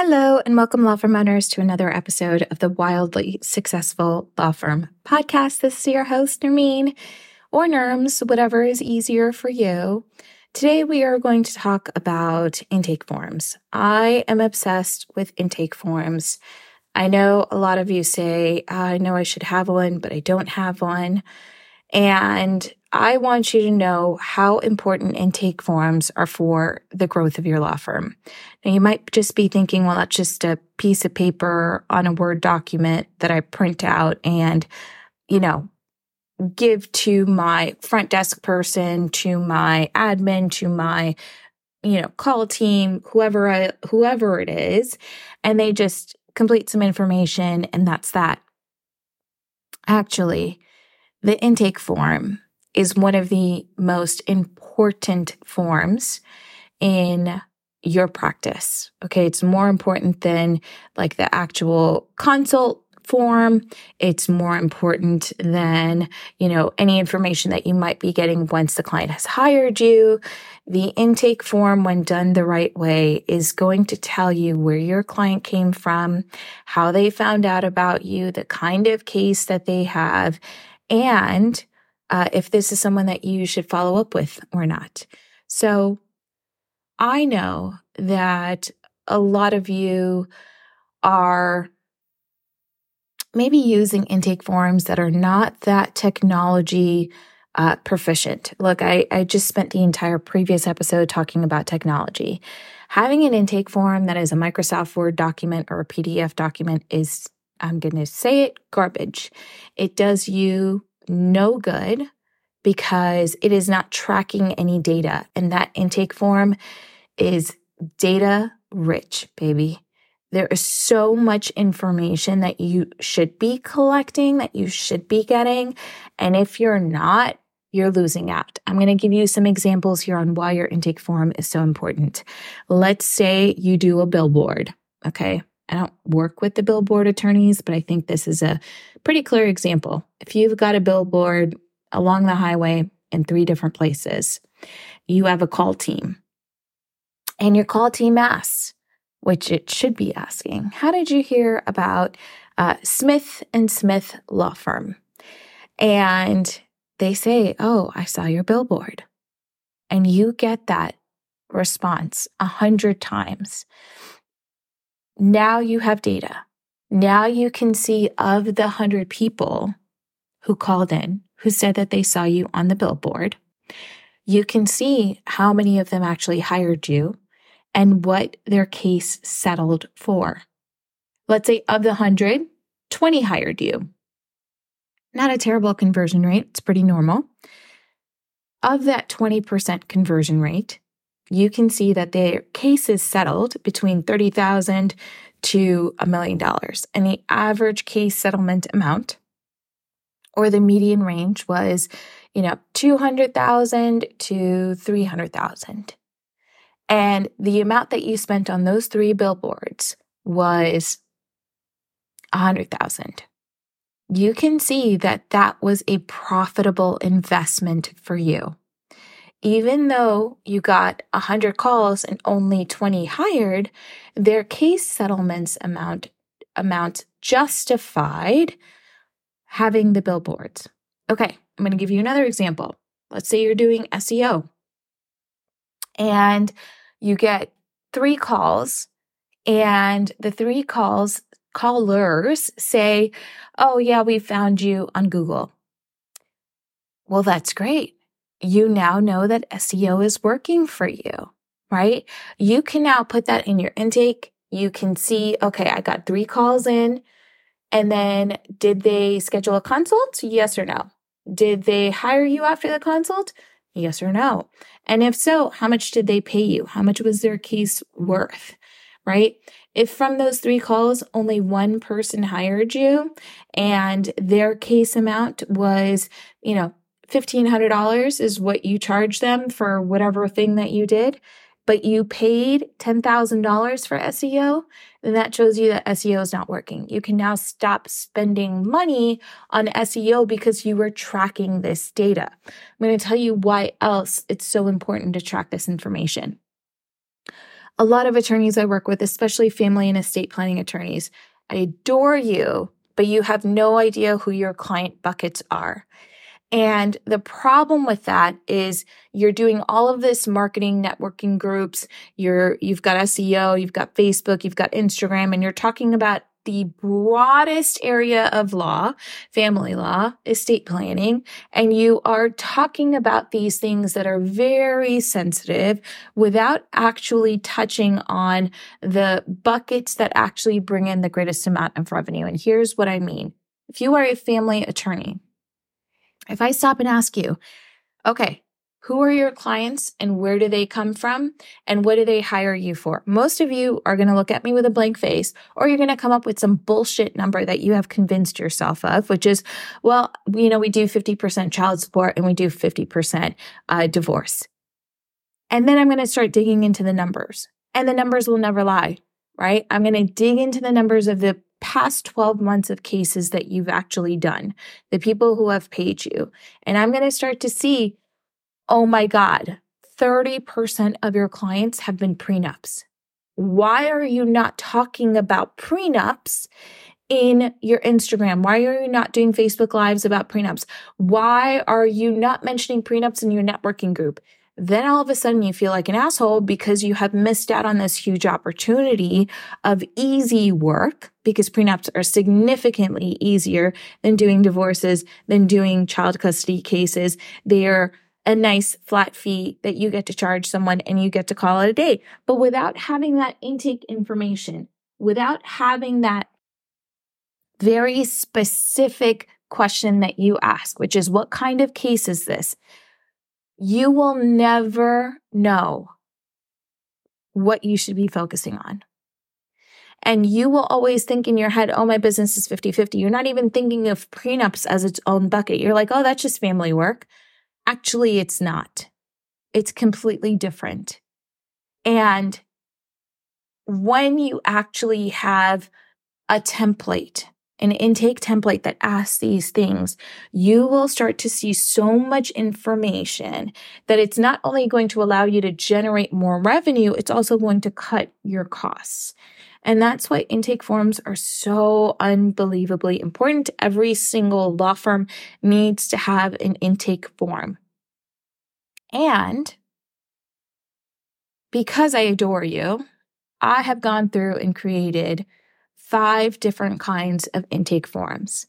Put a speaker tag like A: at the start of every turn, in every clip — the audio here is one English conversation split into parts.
A: Hello, and welcome, law firm owners, to another episode of the Wildly Successful Law Firm podcast. This is your host, Nermin, or Nerms, whatever is easier for you. Today, we are going to talk about intake forms. I am obsessed with intake forms. I know a lot of you say, ah, I know I should have one, but I don't have one. And I want you to know how important intake forms are for the growth of your law firm. Now, you might just be thinking, well, that's just a piece of paper on a Word document that I print out and, you know, give to my front desk person, to my admin, to my, you know, call team, whoever I, whoever it is, and they just complete some information and that's that. Actually, the intake form is one of the most important forms in your practice. Okay. It's more important than like the actual consult form. It's more important than, you know, any information that you might be getting once the client has hired you. The intake form, when done the right way, is going to tell you where your client came from, how they found out about you, the kind of case that they have, and uh, if this is someone that you should follow up with or not. So I know that a lot of you are maybe using intake forms that are not that technology uh, proficient. Look, I, I just spent the entire previous episode talking about technology. Having an intake form that is a Microsoft Word document or a PDF document is, I'm going to say it, garbage. It does you no good because it is not tracking any data. And that intake form is data rich, baby. There is so much information that you should be collecting, that you should be getting. And if you're not, you're losing out. I'm going to give you some examples here on why your intake form is so important. Let's say you do a billboard. Okay. I don't work with the billboard attorneys, but I think this is a pretty clear example. If you've got a billboard along the highway in three different places, you have a call team, and your call team asks, which it should be asking, How did you hear about uh, Smith and Smith Law Firm? And they say, Oh, I saw your billboard. And you get that response a hundred times. Now you have data. Now you can see of the hundred people who called in, who said that they saw you on the billboard, you can see how many of them actually hired you and what their case settled for. Let's say of the 100, 20 hired you. Not a terrible conversion rate, it's pretty normal. Of that 20% conversion rate, you can see that their cases settled between 30,000 to a million dollars. And the average case settlement amount or the median range was, you know, 200,000 to 300,000. And the amount that you spent on those three billboards was 100,000. You can see that that was a profitable investment for you even though you got 100 calls and only 20 hired, their case settlements amount amount justified having the billboards. Okay, I'm going to give you another example. Let's say you're doing SEO and you get 3 calls and the 3 calls callers say, "Oh yeah, we found you on Google." Well, that's great you now know that SEO is working for you, right? You can now put that in your intake. You can see, okay, I got three calls in. And then did they schedule a consult? Yes or no? Did they hire you after the consult? Yes or no? And if so, how much did they pay you? How much was their case worth? Right? If from those three calls, only one person hired you and their case amount was, you know, $1,500 is what you charge them for whatever thing that you did, but you paid $10,000 for SEO, then that shows you that SEO is not working. You can now stop spending money on SEO because you were tracking this data. I'm going to tell you why else it's so important to track this information. a lot of attorneys I work with, especially family and estate planning attorneys, I adore you, but you have no idea who your client buckets are. And the problem with that is you're doing all of this marketing networking groups. You're, you've got SEO, you've got Facebook, you've got Instagram, and you're talking about the broadest area of law, family law, estate planning, and you are talking about these things that are very sensitive without actually touching on the buckets that actually bring in the greatest amount of revenue. And here's what I mean. If you are a family attorney, if I stop and ask you, okay, who are your clients and where do they come from and what do they hire you for? Most of you are going to look at me with a blank face or you're going to come up with some bullshit number that you have convinced yourself of, which is, well, you know, we do 50% child support and we do 50% uh, divorce. And then I'm going to start digging into the numbers and the numbers will never lie, right? I'm going to dig into the numbers of the past 12 months of cases that you've actually done, the people who have paid you. And I'm going to start to see oh my God, 30% of your clients have been prenups. Why are you not talking about prenups in your Instagram? Why are you not doing Facebook Lives about prenups? Why are you not mentioning prenups in your networking group? Then all of a sudden you feel like an asshole because you have missed out on this huge opportunity of easy work because prenups are significantly easier than doing divorces, than doing child custody cases. They're a nice flat fee that you get to charge someone and you get to call it a day. But without having that intake information, without having that very specific question that you ask, which is what kind of case is this? You will never know what you should be focusing on. And you will always think in your head, oh, my business is 50 50. You're not even thinking of prenups as its own bucket. You're like, oh, that's just family work. Actually, it's not. It's completely different. And when you actually have a template, an intake template that asks these things, you will start to see so much information that it's not only going to allow you to generate more revenue, it's also going to cut your costs. And that's why intake forms are so unbelievably important. Every single law firm needs to have an intake form. And because I adore you, I have gone through and created five different kinds of intake forms.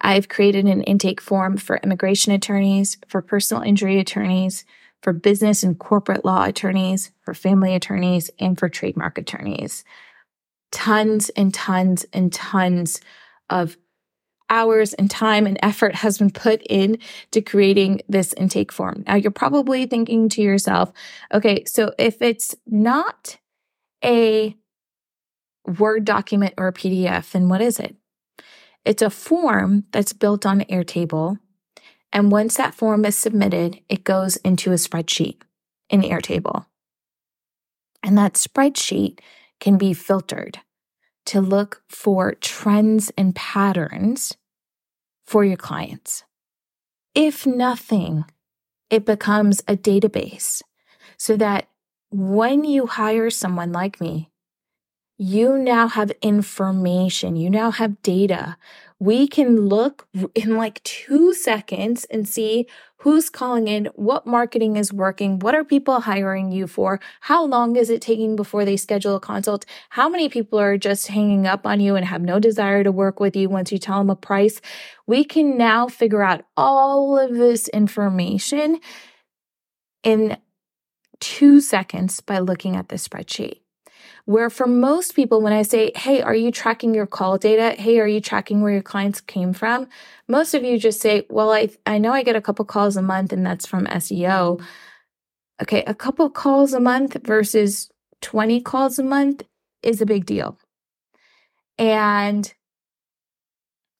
A: I've created an intake form for immigration attorneys, for personal injury attorneys, for business and corporate law attorneys, for family attorneys, and for trademark attorneys tons and tons and tons of hours and time and effort has been put in to creating this intake form. Now you're probably thinking to yourself, okay, so if it's not a Word document or a PDF, then what is it? It's a form that's built on Airtable. And once that form is submitted, it goes into a spreadsheet in Airtable. And that spreadsheet can be filtered to look for trends and patterns for your clients. If nothing, it becomes a database so that when you hire someone like me, you now have information, you now have data we can look in like two seconds and see who's calling in, what marketing is working, what are people hiring you for, how long is it taking before they schedule a consult, how many people are just hanging up on you and have no desire to work with you once you tell them a price. We can now figure out all of this information in two seconds by looking at the spreadsheet. Where for most people, when I say, Hey, are you tracking your call data? Hey, are you tracking where your clients came from? Most of you just say, Well, I, I know I get a couple calls a month and that's from SEO. Okay. A couple calls a month versus 20 calls a month is a big deal. And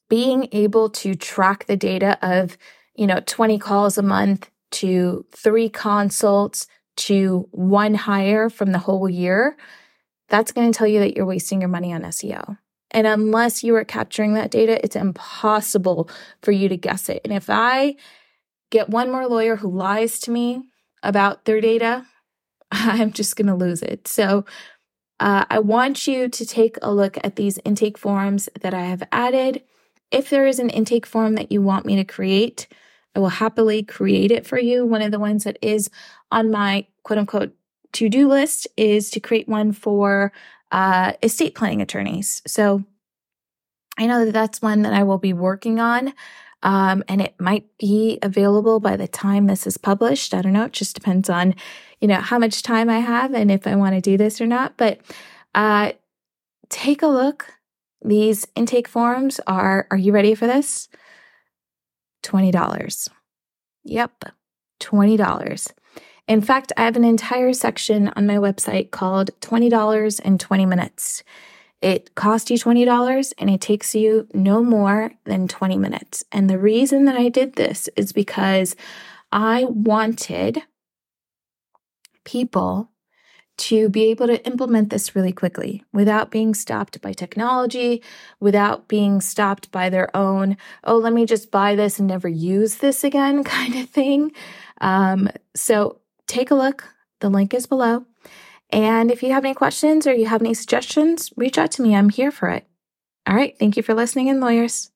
A: being able to track the data of, you know, 20 calls a month to three consults to one hire from the whole year that's going to tell you that you're wasting your money on SEO. And unless you are capturing that data, it's impossible for you to guess it. And if I get one more lawyer who lies to me about their data, I'm just going to lose it. So uh, I want you to take a look at these intake forms that I have added. If there is an intake form that you want me to create, I will happily create it for you. One of the ones that is on my quote unquote to do list is to create one for uh, estate planning attorneys. So I know that that's one that I will be working on. Um, and it might be available by the time this is published. I don't know. It just depends on, you know, how much time I have and if I want to do this or not. But uh, take a look. These intake forms are, are you ready for this? $20. Yep, $20. In fact, I have an entire section on my website called $20 in 20 minutes. It costs you $20 and it takes you no more than 20 minutes. And the reason that I did this is because I wanted people to be able to implement this really quickly without being stopped by technology, without being stopped by their own, oh, let me just buy this and never use this again kind of thing. Um, so take a look. The link is below. And if you have any questions or you have any suggestions, reach out to me. I'm here for it. All right. Thank you for listening in, lawyers.